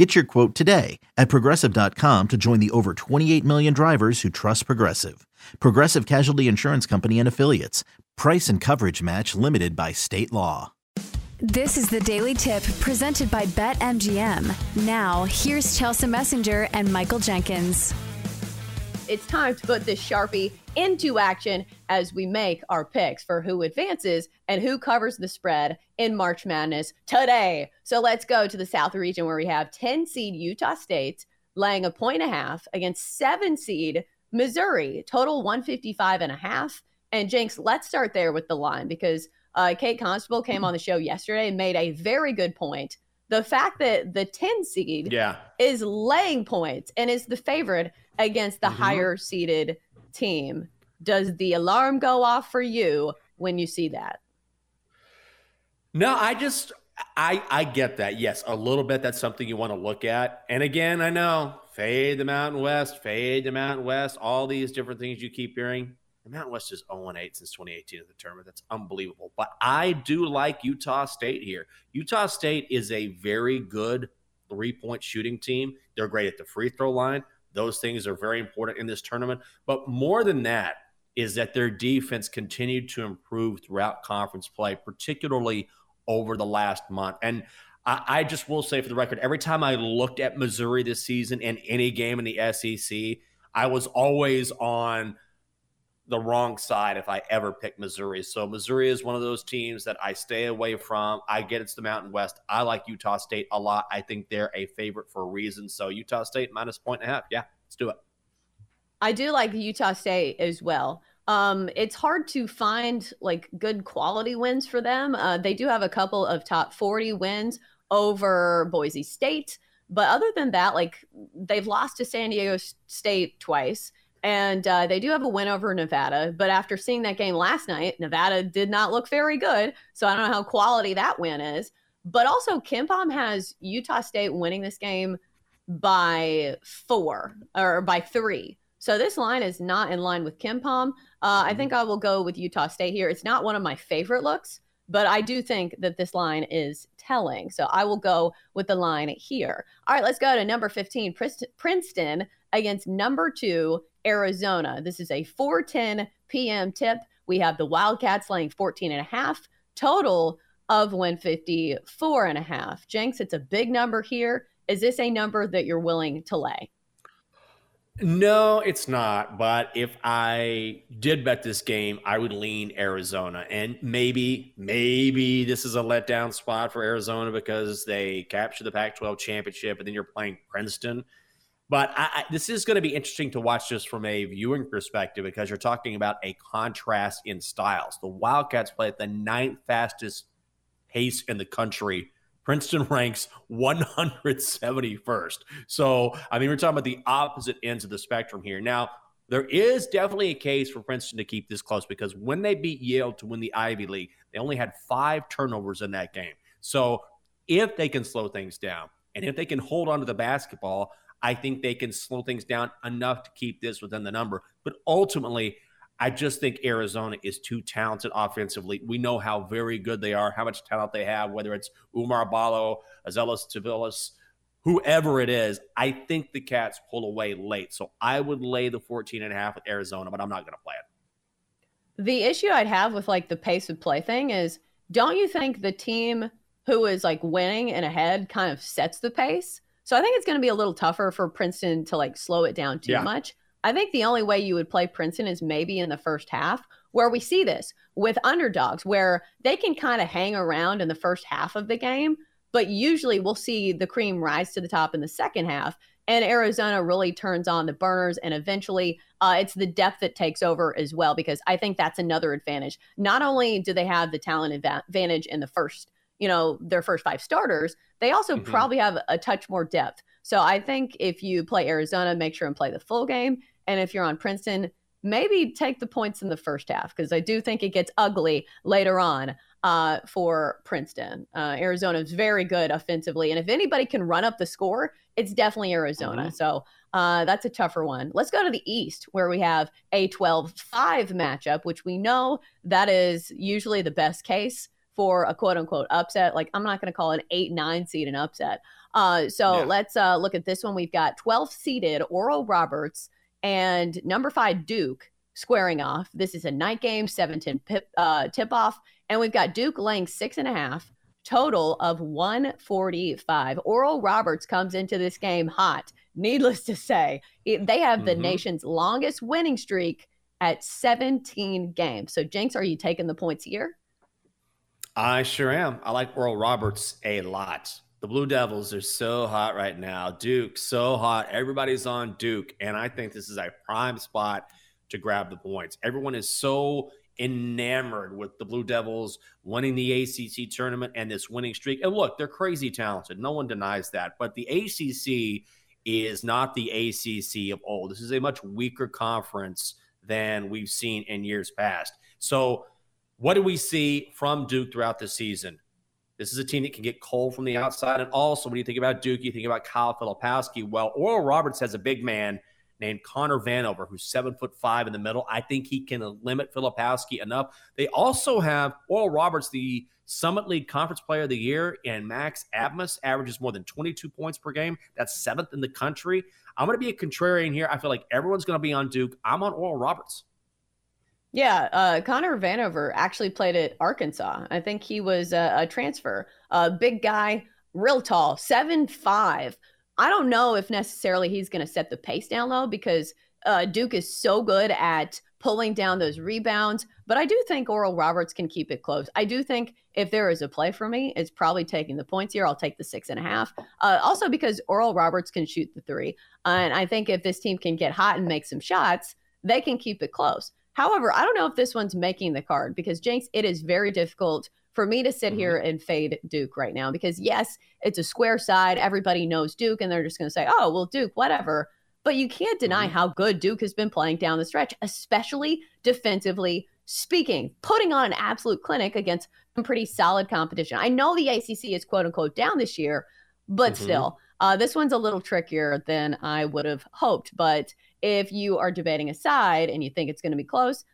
Get your quote today at progressive.com to join the over 28 million drivers who trust Progressive. Progressive Casualty Insurance Company and Affiliates. Price and coverage match limited by state law. This is the Daily Tip presented by BetMGM. Now, here's Chelsea Messenger and Michael Jenkins. It's time to put this Sharpie into action as we make our picks for who advances and who covers the spread in March Madness today. So let's go to the South region where we have 10 seed Utah State laying a point and a half against 7 seed Missouri, total 155 and a half. And Jenks, let's start there with the line because uh, Kate Constable came on the show yesterday and made a very good point. The fact that the 10 seed yeah. is laying points and is the favorite against the mm-hmm. higher seeded team. Does the alarm go off for you when you see that? No, I just I I get that. Yes, a little bit that's something you want to look at. And again, I know fade the Mountain West, fade the Mountain West, all these different things you keep hearing. The Mountain West is 0 8 since 2018 at the tournament. That's unbelievable. But I do like Utah State here. Utah State is a very good three point shooting team. They're great at the free throw line. Those things are very important in this tournament. But more than that is that their defense continued to improve throughout conference play, particularly over the last month. And I, I just will say for the record, every time I looked at Missouri this season in any game in the SEC, I was always on – the wrong side if I ever pick Missouri. So Missouri is one of those teams that I stay away from. I get it's the Mountain West. I like Utah State a lot. I think they're a favorite for a reason. So Utah State minus point and a half. Yeah, let's do it. I do like Utah State as well. Um, it's hard to find like good quality wins for them. Uh, they do have a couple of top 40 wins over Boise State. But other than that, like they've lost to San Diego State twice and uh, they do have a win over Nevada. But after seeing that game last night, Nevada did not look very good. So I don't know how quality that win is. But also, KenPom has Utah State winning this game by four or by three. So this line is not in line with KenPom. Uh, I mm-hmm. think I will go with Utah State here. It's not one of my favorite looks, but I do think that this line is telling. So I will go with the line here. All right, let's go to number 15, Princeton against number two, Arizona. This is a 4:10 p.m. tip. We have the Wildcats laying 14 and a half, total of 154 and a half. Jenks, it's a big number here. Is this a number that you're willing to lay? No, it's not. But if I did bet this game, I would lean Arizona. And maybe, maybe this is a letdown spot for Arizona because they captured the Pac 12 championship and then you're playing Princeton. But I, I, this is going to be interesting to watch just from a viewing perspective because you're talking about a contrast in styles. The Wildcats play at the ninth fastest pace in the country. Princeton ranks 171st. So, I mean, we're talking about the opposite ends of the spectrum here. Now, there is definitely a case for Princeton to keep this close because when they beat Yale to win the Ivy League, they only had five turnovers in that game. So, if they can slow things down and if they can hold on to the basketball, I think they can slow things down enough to keep this within the number. But ultimately, I just think Arizona is too talented offensively. We know how very good they are, how much talent they have, whether it's Oumar Ballo, Azuolas Tubelis, whoever it is. I think the Cats pull away late. So I would lay the 14 and a half with Arizona, but I'm not going to play it. The issue I'd have with like the pace of play thing is don't you think the team who is like winning and ahead kind of sets the pace? So I think it's going to be a little tougher for Princeton to like slow it down too yeah. much. I think the only way you would play Princeton is maybe in the first half, where we see this with underdogs, where they can kind of hang around in the first half of the game, but usually we'll see the cream rise to the top in the second half. And Arizona really turns on the burners, and eventually uh, it's the depth that takes over as well, because I think that's another advantage. Not only do they have the talent advantage in the first you know, their first five starters, they also mm-hmm. probably have a touch more depth. So I think if you play Arizona, make sure and play the full game. And if you're on Princeton, maybe take the points in the first half because I do think it gets ugly later on uh, for Princeton. Uh, Arizona is very good offensively, and if anybody can run up the score, it's definitely Arizona. Mm-hmm. So uh, that's a tougher one. Let's go to the East where we have a 12 5 matchup, which we know that is usually the best case for a quote unquote upset. Like, I'm not going to call an 8 9 seed an upset. Uh, so yeah. let's uh, look at this one. We've got 12 seeded Oral Roberts and number five, Duke squaring off. This is a night game, 7 10 uh, tip off. And we've got Duke laying six and a half, total of 145. Oral Roberts comes into this game hot. Needless to say, it, they have the mm-hmm. nation's longest winning streak at 17 games. So, Jenks, are you taking the points here? I sure am. I like Oral Roberts a lot. The Blue Devils are so hot right now. Duke, so hot. Everybody's on Duke. And I think this is a prime spot to grab the points. Everyone is so enamored with the Blue Devils winning the ACC tournament and this winning streak. And look, they're crazy talented. No one denies that. But the ACC is not the ACC of old. This is a much weaker conference than we've seen in years past. So, what do we see from Duke throughout the season? This is a team that can get cold from the outside. And also, when you think about Duke, you think about Kyle Filipowski. Well, Oral Roberts has a big man named Connor Vanover, who's seven foot five in the middle. I think he can limit Filipowski enough. They also have Oral Roberts, the Summit League Conference Player of the Year, and Max Abmas averages more than 22 points per game. That's seventh in the country. I'm going to be a contrarian here. I feel like everyone's going to be on Duke. I'm on Oral Roberts. Yeah, uh, Connor Vanover actually played at Arkansas. I think he was a, a transfer. A uh, big guy, real tall, seven five. I don't know if necessarily he's going to set the pace down low because uh, Duke is so good at pulling down those rebounds. But I do think Oral Roberts can keep it close. I do think if there is a play for me, it's probably taking the points here. I'll take the six and a half. Uh, also because Oral Roberts can shoot the three, and I think if this team can get hot and make some shots, they can keep it close. However, I don't know if this one's making the card because Jenks, it is very difficult for me to sit mm-hmm. here and fade Duke right now because yes, it's a square side. Everybody knows Duke and they're just going to say, "Oh, well, Duke, whatever." But you can't deny mm-hmm. how good Duke has been playing down the stretch, especially defensively speaking, putting on an absolute clinic against some pretty solid competition. I know the ACC is quote unquote down this year, but mm-hmm. still, uh, this one's a little trickier than I would have hoped. But if you are debating a side and you think it's going to be close,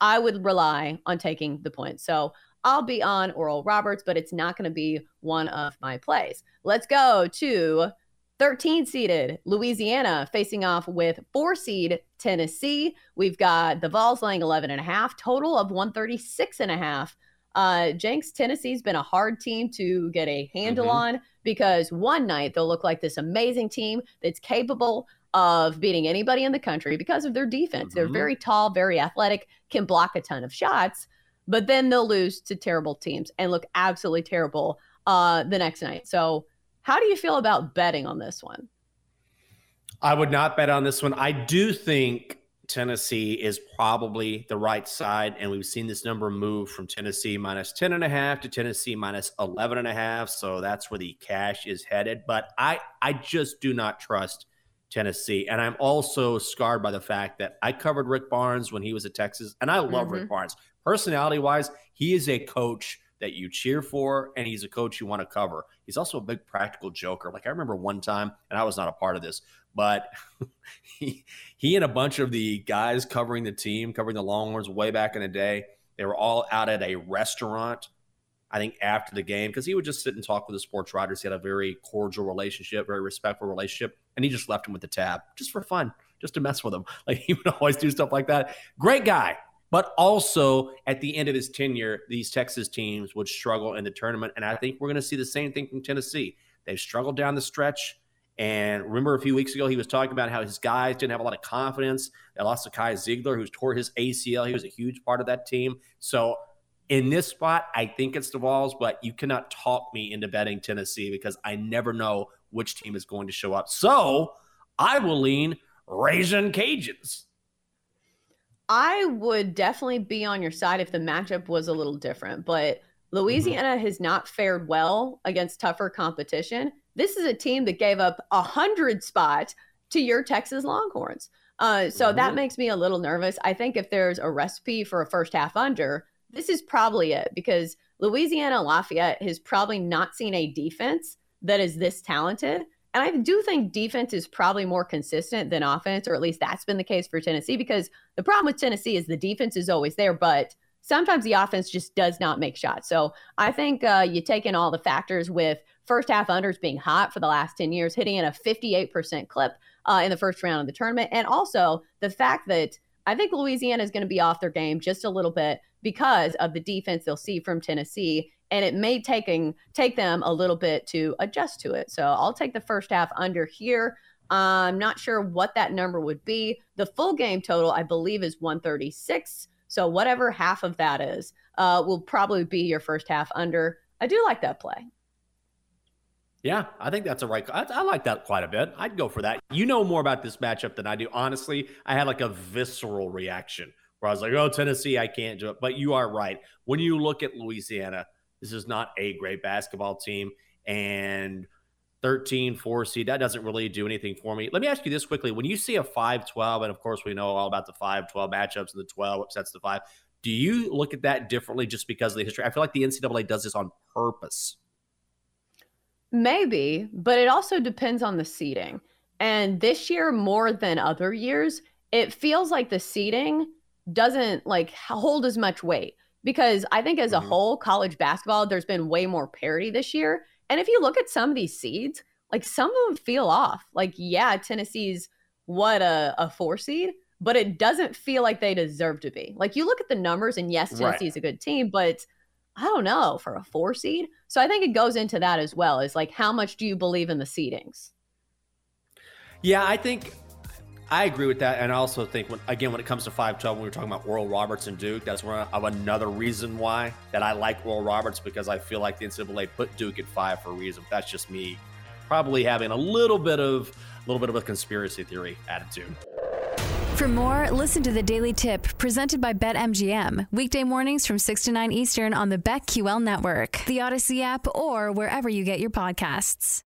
I would rely on taking the point. So I'll be on Oral Roberts, but it's not going to be one of my plays. Let's go to 13 seeded Louisiana facing off with four seed Tennessee. We've got the Vols laying 11 and a half, total of 136 and a half. Uh, Jenks, Tennessee's been a hard team to get a handle mm-hmm. on because one night they'll look like this amazing team that's capable of beating anybody in the country because of their defense. Mm-hmm. They're very tall, very athletic, can block a ton of shots, but then they'll lose to terrible teams and look absolutely terrible uh, the next night. So, how do you feel about betting on this one? I would not bet on this one. I do think Tennessee is probably the right side. And we've seen this number move from Tennessee minus 10 and a half to Tennessee minus 11 and a half. So that's where the cash is headed. But I, I just do not trust Tennessee. And I'm also scarred by the fact that I covered Rick Barnes when he was at Texas, and I love mm-hmm. Rick Barnes. Personality wise, he is a coach that you cheer for, and he's a coach you want to cover. He's also a big practical joker. Like I remember one time, and I was not a part of this, but he he and a bunch of the guys covering the team, covering the Longhorns way back in the day, they were all out at a restaurant I think after the game because he would just sit and talk with the sports writers. He had a very cordial relationship, very respectful relationship, and he just left him with the tab just for fun, just to mess with him. Like he would always do stuff like that. Great guy, but also at the end of his tenure, these Texas teams would struggle in the tournament, and I think we're going to see the same thing from Tennessee. They've struggled down the stretch. And remember, a few weeks ago, he was talking about how his guys didn't have a lot of confidence. They lost to Kai Zeigler, who's tore his ACL. He was a huge part of that team. So in this spot, I think it's the Vols, but you cannot talk me into betting Tennessee because I never know which team is going to show up. So I will lean Ragin' Cajuns. I would definitely be on your side if the matchup was a little different, but Louisiana mm-hmm. has not fared well against tougher competition. This is a team that gave up a hundred spots to your Texas Longhorns. Uh, so that makes me a little nervous. I think if there's a recipe for a first half under, this is probably it because Louisiana Lafayette has probably not seen a defense that is this talented. And I do think defense is probably more consistent than offense, or at least that's been the case for Tennessee. Because the problem with Tennessee is the defense is always there, but sometimes the offense just does not make shots. So I think uh, you take in all the factors with first half unders being hot for the last 10 years, hitting at a 58% clip uh, in the first round of the tournament. And also the fact that I think Louisiana is going to be off their game just a little bit because of the defense they'll see from Tennessee. And it may taking take them a little bit to adjust to it. So I'll take the first half under here. I'm not sure what that number would be. The full game total, I believe, is 136. So whatever half of that is, uh, will probably be your first half under. I do like that play. Yeah, I think that's a right. I, I, like that quite a bit. I'd go for that. You know more about this matchup than I do. Honestly, I had like a visceral reaction where I was like, oh, Tennessee, I can't do it. But you are right. When you look at Louisiana, this is not a great basketball team. And 13, 4 seed, that doesn't really do anything for me. Let me ask you this quickly. When you see a 5 12, and of course, we know all about the 5 12 matchups and the 12 upsets the 5, do you look at that differently just because of the history? I feel like the NCAA does this on purpose. Maybe, but it also depends on the seeding. And this year, more than other years, it feels like the seeding doesn't like hold as much weight because I think as a mm-hmm. whole, college basketball, there's been way more parity this year. And if you look at some of these seeds, like some of them feel off. Like, yeah, Tennessee's what a, a four seed, but it doesn't feel like they deserve to be. Like you look at the numbers, and yes, Tennessee's right. a good team, but I don't know, for a four seed. So I think it goes into that as well is like, how much do you believe in the seedings? Yeah, I think I agree with that. And I also think, when, again, when it comes to five twelve, when we were talking about Oral Roberts and Duke, that's one of another reason why that I like Oral Roberts because I feel like the NCAA put Duke at five for a reason. That's just me probably having a little bit of a little bit of a conspiracy theory attitude. For more, listen to the Daily Tip presented by BetMGM. Weekday mornings from 6 to 9 Eastern on the BetQL network, the Audacy app, or wherever you get your podcasts.